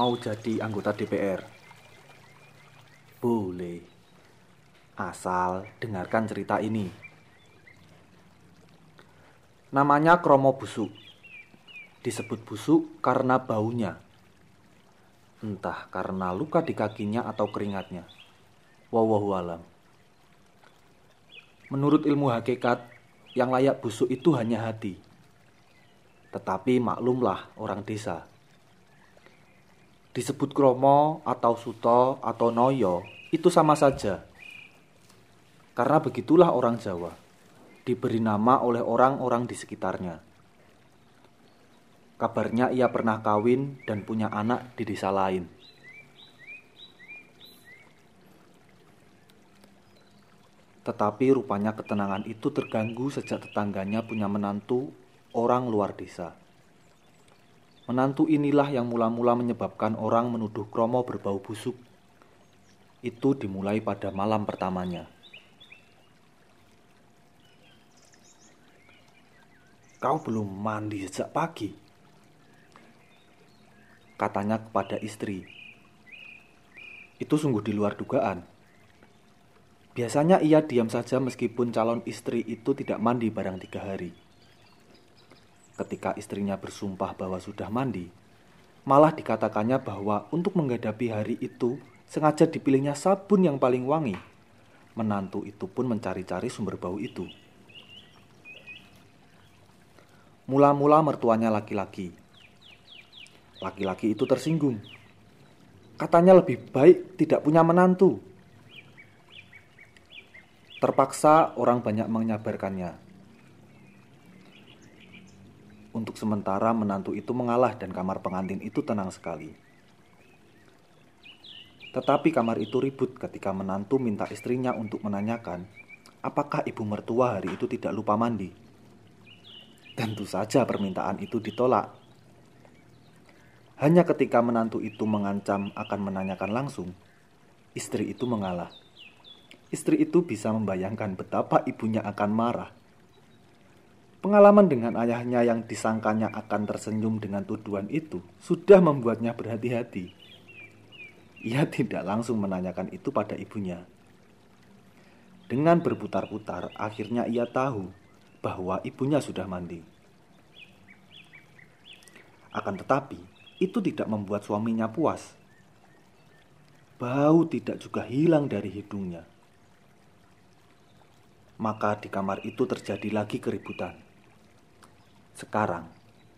mau jadi anggota DPR? Boleh. Asal dengarkan cerita ini. Namanya Kromo Busuk. Disebut busuk karena baunya. Entah karena luka di kakinya atau keringatnya. Wawahu alam. Menurut ilmu hakikat, yang layak busuk itu hanya hati. Tetapi maklumlah orang desa. Disebut kromo atau suto atau noyo itu sama saja. Karena begitulah orang Jawa. Diberi nama oleh orang-orang di sekitarnya. Kabarnya ia pernah kawin dan punya anak di desa lain. Tetapi rupanya ketenangan itu terganggu sejak tetangganya punya menantu orang luar desa. Menantu inilah yang mula-mula menyebabkan orang menuduh Kromo berbau busuk. Itu dimulai pada malam pertamanya. Kau belum mandi sejak pagi katanya kepada istri. Itu sungguh di luar dugaan. Biasanya ia diam saja meskipun calon istri itu tidak mandi barang tiga hari. Ketika istrinya bersumpah bahwa sudah mandi, malah dikatakannya bahwa untuk menghadapi hari itu sengaja dipilihnya sabun yang paling wangi. Menantu itu pun mencari-cari sumber bau itu. Mula-mula mertuanya laki-laki, Laki-laki itu tersinggung. Katanya lebih baik tidak punya menantu. Terpaksa orang banyak menyabarkannya. Untuk sementara menantu itu mengalah dan kamar pengantin itu tenang sekali. Tetapi kamar itu ribut ketika menantu minta istrinya untuk menanyakan apakah ibu mertua hari itu tidak lupa mandi. Tentu saja permintaan itu ditolak hanya ketika menantu itu mengancam akan menanyakan langsung, istri itu mengalah. Istri itu bisa membayangkan betapa ibunya akan marah. Pengalaman dengan ayahnya yang disangkanya akan tersenyum dengan tuduhan itu sudah membuatnya berhati-hati. Ia tidak langsung menanyakan itu pada ibunya. Dengan berputar-putar, akhirnya ia tahu bahwa ibunya sudah mandi. Akan tetapi, itu tidak membuat suaminya puas. Bau tidak juga hilang dari hidungnya. Maka di kamar itu terjadi lagi keributan. Sekarang,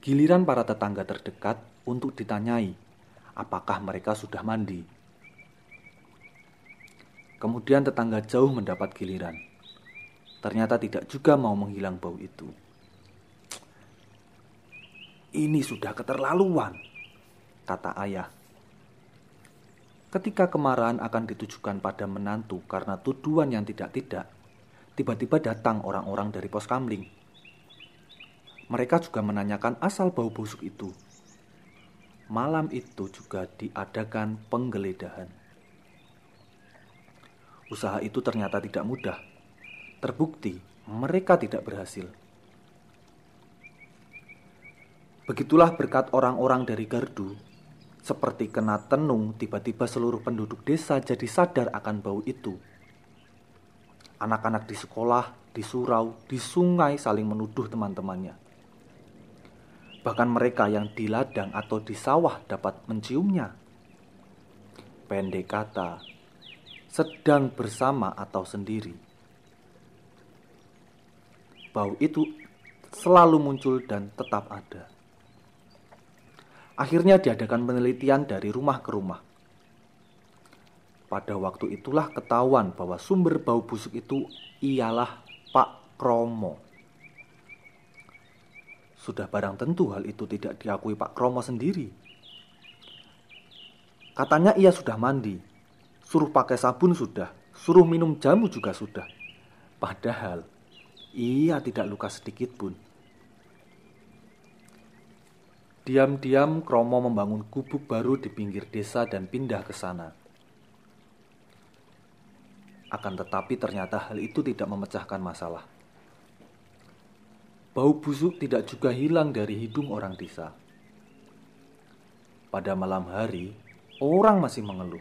giliran para tetangga terdekat untuk ditanyai apakah mereka sudah mandi. Kemudian tetangga jauh mendapat giliran. Ternyata tidak juga mau menghilang bau itu. Ini sudah keterlaluan kata ayah. Ketika kemarahan akan ditujukan pada menantu karena tuduhan yang tidak-tidak, tiba-tiba datang orang-orang dari pos kamling. Mereka juga menanyakan asal bau busuk itu. Malam itu juga diadakan penggeledahan. Usaha itu ternyata tidak mudah. Terbukti mereka tidak berhasil. Begitulah berkat orang-orang dari gardu seperti kena tenung, tiba-tiba seluruh penduduk desa jadi sadar akan bau itu. Anak-anak di sekolah, di surau, di sungai saling menuduh teman-temannya. Bahkan mereka yang di ladang atau di sawah dapat menciumnya. Pendek kata, sedang bersama atau sendiri. Bau itu selalu muncul dan tetap ada. Akhirnya diadakan penelitian dari rumah ke rumah. Pada waktu itulah ketahuan bahwa sumber bau busuk itu ialah Pak Kromo. Sudah barang tentu hal itu tidak diakui Pak Kromo sendiri. Katanya ia sudah mandi, suruh pakai sabun sudah, suruh minum jamu juga sudah. Padahal ia tidak luka sedikit pun. Diam-diam Kromo membangun gubuk baru di pinggir desa dan pindah ke sana. Akan tetapi ternyata hal itu tidak memecahkan masalah. Bau busuk tidak juga hilang dari hidung orang desa. Pada malam hari, orang masih mengeluh.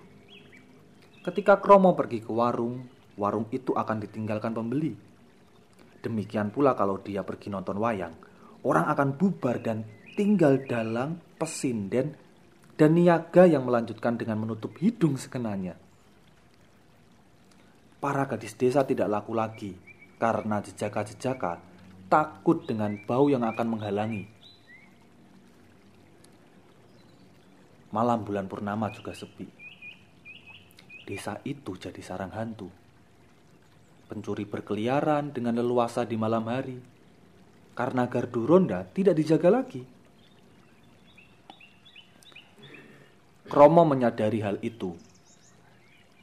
Ketika Kromo pergi ke warung, warung itu akan ditinggalkan pembeli. Demikian pula kalau dia pergi nonton wayang, orang akan bubar dan tinggal dalam pesinden dan niaga yang melanjutkan dengan menutup hidung sekenanya. Para gadis desa tidak laku lagi karena jejaka-jejaka takut dengan bau yang akan menghalangi Malam bulan purnama juga sepi. Desa itu jadi sarang hantu. Pencuri berkeliaran dengan leluasa di malam hari karena gardu ronda tidak dijaga lagi. Kromo menyadari hal itu.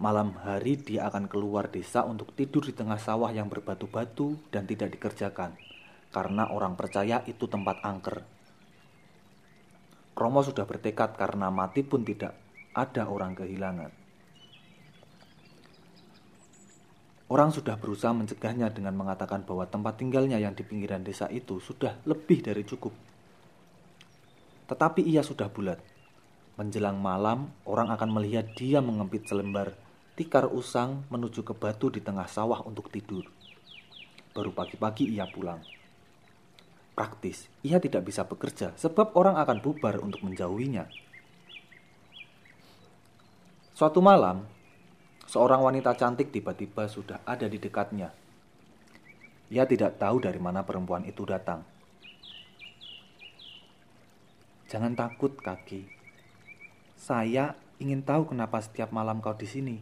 Malam hari dia akan keluar desa untuk tidur di tengah sawah yang berbatu-batu dan tidak dikerjakan, karena orang percaya itu tempat angker. Romo sudah bertekad karena mati pun tidak ada orang kehilangan. Orang sudah berusaha mencegahnya dengan mengatakan bahwa tempat tinggalnya yang di pinggiran desa itu sudah lebih dari cukup. Tetapi ia sudah bulat. Menjelang malam, orang akan melihat dia mengempit selembar tikar usang menuju ke batu di tengah sawah untuk tidur. Baru pagi-pagi ia pulang praktis. Ia tidak bisa bekerja sebab orang akan bubar untuk menjauhinya. Suatu malam, seorang wanita cantik tiba-tiba sudah ada di dekatnya. Ia tidak tahu dari mana perempuan itu datang. Jangan takut, kaki. Saya ingin tahu kenapa setiap malam kau di sini.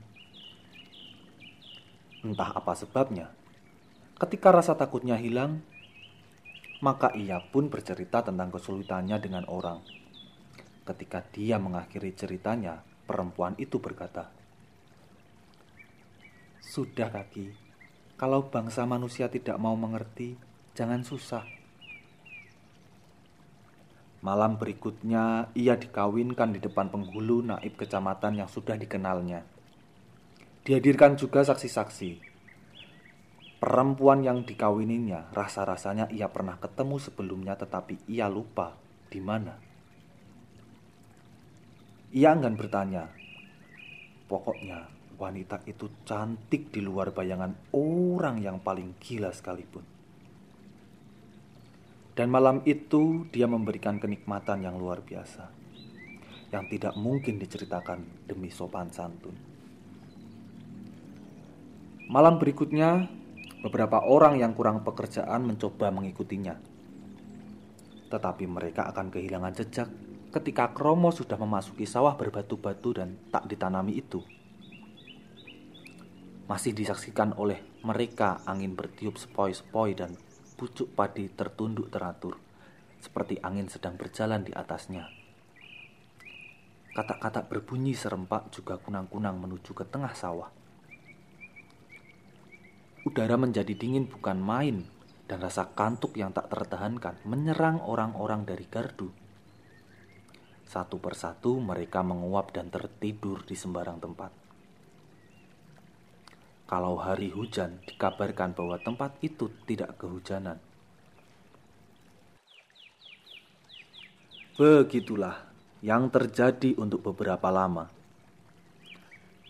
Entah apa sebabnya. Ketika rasa takutnya hilang, maka ia pun bercerita tentang kesulitannya dengan orang. Ketika dia mengakhiri ceritanya, perempuan itu berkata, "Sudah, kaki, kalau bangsa manusia tidak mau mengerti, jangan susah." Malam berikutnya, ia dikawinkan di depan penghulu naib kecamatan yang sudah dikenalnya. Dihadirkan juga saksi-saksi Perempuan yang dikawininya, rasa-rasanya ia pernah ketemu sebelumnya tetapi ia lupa di mana. Ia enggan bertanya. Pokoknya wanita itu cantik di luar bayangan orang yang paling gila sekalipun. Dan malam itu dia memberikan kenikmatan yang luar biasa yang tidak mungkin diceritakan demi sopan santun. Malam berikutnya Beberapa orang yang kurang pekerjaan mencoba mengikutinya. Tetapi mereka akan kehilangan jejak ketika Kromo sudah memasuki sawah berbatu-batu dan tak ditanami itu. Masih disaksikan oleh mereka angin bertiup sepoi-sepoi dan pucuk padi tertunduk teratur, seperti angin sedang berjalan di atasnya. Kata-kata berbunyi serempak juga kunang-kunang menuju ke tengah sawah. Udara menjadi dingin bukan main dan rasa kantuk yang tak tertahankan menyerang orang-orang dari gardu. Satu persatu mereka menguap dan tertidur di sembarang tempat. Kalau hari hujan, dikabarkan bahwa tempat itu tidak kehujanan. Begitulah yang terjadi untuk beberapa lama.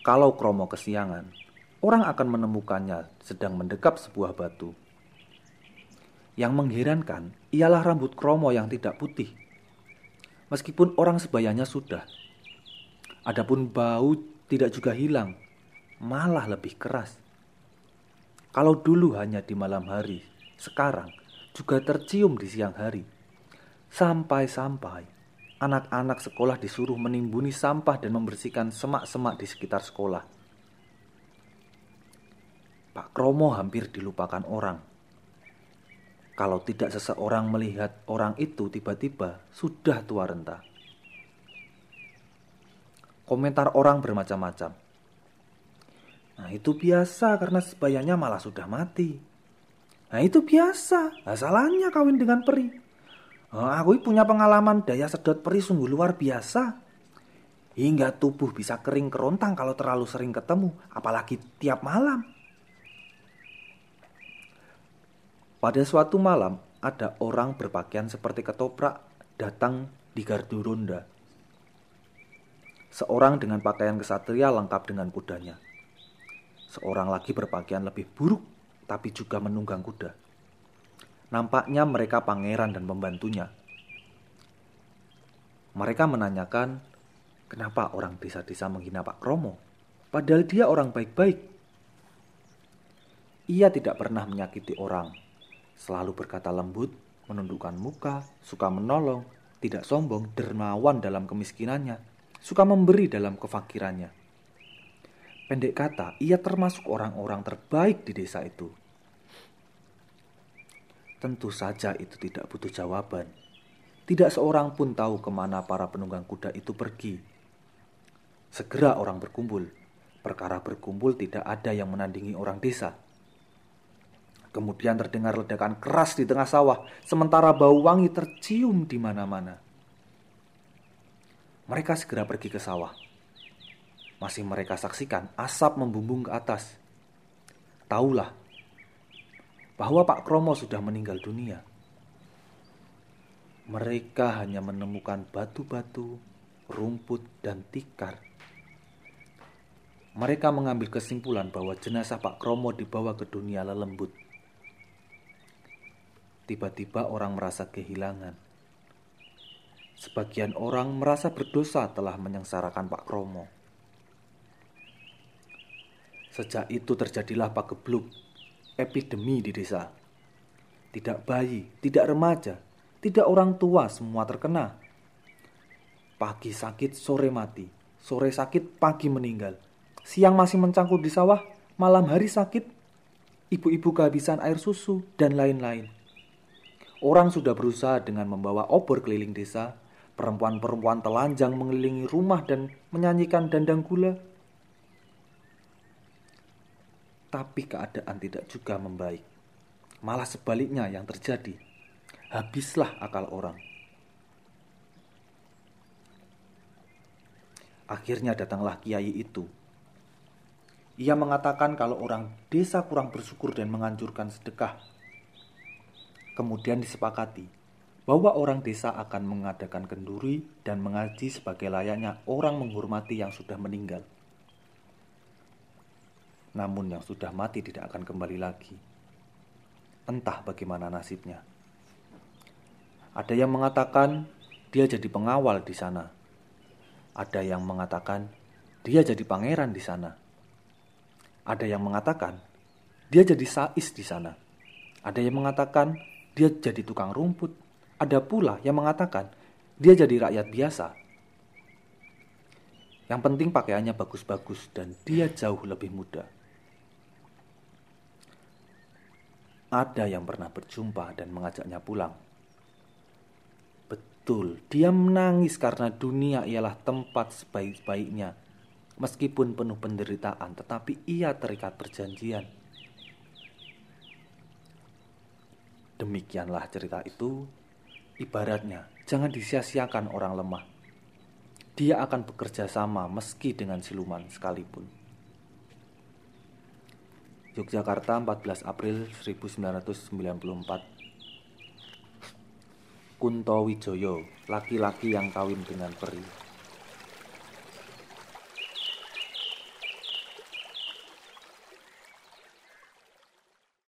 Kalau Kromo kesiangan, orang akan menemukannya sedang mendekap sebuah batu. Yang mengherankan ialah rambut Kromo yang tidak putih. Meskipun orang sebayanya sudah. Adapun bau tidak juga hilang, malah lebih keras. Kalau dulu hanya di malam hari, sekarang juga tercium di siang hari. Sampai-sampai anak-anak sekolah disuruh menimbuni sampah dan membersihkan semak-semak di sekitar sekolah. Pak Kromo hampir dilupakan orang. Kalau tidak seseorang melihat orang itu tiba-tiba sudah tua renta. Komentar orang bermacam-macam. Nah itu biasa karena sebayanya malah sudah mati. Nah itu biasa, nah, salahnya kawin dengan peri. Nah, aku punya pengalaman daya sedot peri sungguh luar biasa. Hingga tubuh bisa kering kerontang kalau terlalu sering ketemu, apalagi tiap malam. Pada suatu malam, ada orang berpakaian seperti ketoprak datang di gardu ronda. Seorang dengan pakaian kesatria lengkap dengan kudanya. Seorang lagi berpakaian lebih buruk, tapi juga menunggang kuda. Nampaknya mereka pangeran dan pembantunya. Mereka menanyakan, kenapa orang desa-desa menghina Pak Kromo, padahal dia orang baik-baik. Ia tidak pernah menyakiti orang, selalu berkata lembut, menundukkan muka, suka menolong, tidak sombong, dermawan dalam kemiskinannya, suka memberi dalam kefakirannya. Pendek kata, ia termasuk orang-orang terbaik di desa itu. Tentu saja itu tidak butuh jawaban. Tidak seorang pun tahu ke mana para penunggang kuda itu pergi. Segera orang berkumpul. Perkara berkumpul tidak ada yang menandingi orang desa. Kemudian terdengar ledakan keras di tengah sawah, sementara bau wangi tercium di mana-mana. Mereka segera pergi ke sawah. Masih mereka saksikan asap membumbung ke atas. Taulah bahwa Pak Kromo sudah meninggal dunia. Mereka hanya menemukan batu-batu, rumput, dan tikar. Mereka mengambil kesimpulan bahwa jenazah Pak Kromo dibawa ke dunia lelembut. Tiba-tiba orang merasa kehilangan. Sebagian orang merasa berdosa telah menyengsarakan Pak Kromo. Sejak itu terjadilah Pak Gebluk, epidemi di desa. Tidak bayi, tidak remaja, tidak orang tua semua terkena. Pagi sakit, sore mati. Sore sakit, pagi meninggal. Siang masih mencangkul di sawah, malam hari sakit. Ibu-ibu kehabisan air susu, dan lain-lain. Orang sudah berusaha dengan membawa obor keliling desa, perempuan-perempuan telanjang mengelilingi rumah dan menyanyikan dandang gula. Tapi keadaan tidak juga membaik. Malah sebaliknya yang terjadi. Habislah akal orang. Akhirnya datanglah kiai itu. Ia mengatakan kalau orang desa kurang bersyukur dan menganjurkan sedekah Kemudian disepakati bahwa orang desa akan mengadakan kenduri dan mengaji sebagai layaknya orang menghormati yang sudah meninggal. Namun yang sudah mati tidak akan kembali lagi. Entah bagaimana nasibnya. Ada yang mengatakan dia jadi pengawal di sana. Ada yang mengatakan dia jadi pangeran di sana. Ada yang mengatakan dia jadi sais di sana. Ada yang mengatakan dia jadi tukang rumput. Ada pula yang mengatakan dia jadi rakyat biasa. Yang penting pakaiannya bagus-bagus dan dia jauh lebih muda. Ada yang pernah berjumpa dan mengajaknya pulang. Betul, dia menangis karena dunia ialah tempat sebaik-baiknya. Meskipun penuh penderitaan, tetapi ia terikat perjanjian. Demikianlah cerita itu. Ibaratnya, jangan disia-siakan orang lemah. Dia akan bekerja sama meski dengan siluman sekalipun. Yogyakarta 14 April 1994 Kunto Wijoyo, laki-laki yang kawin dengan peri.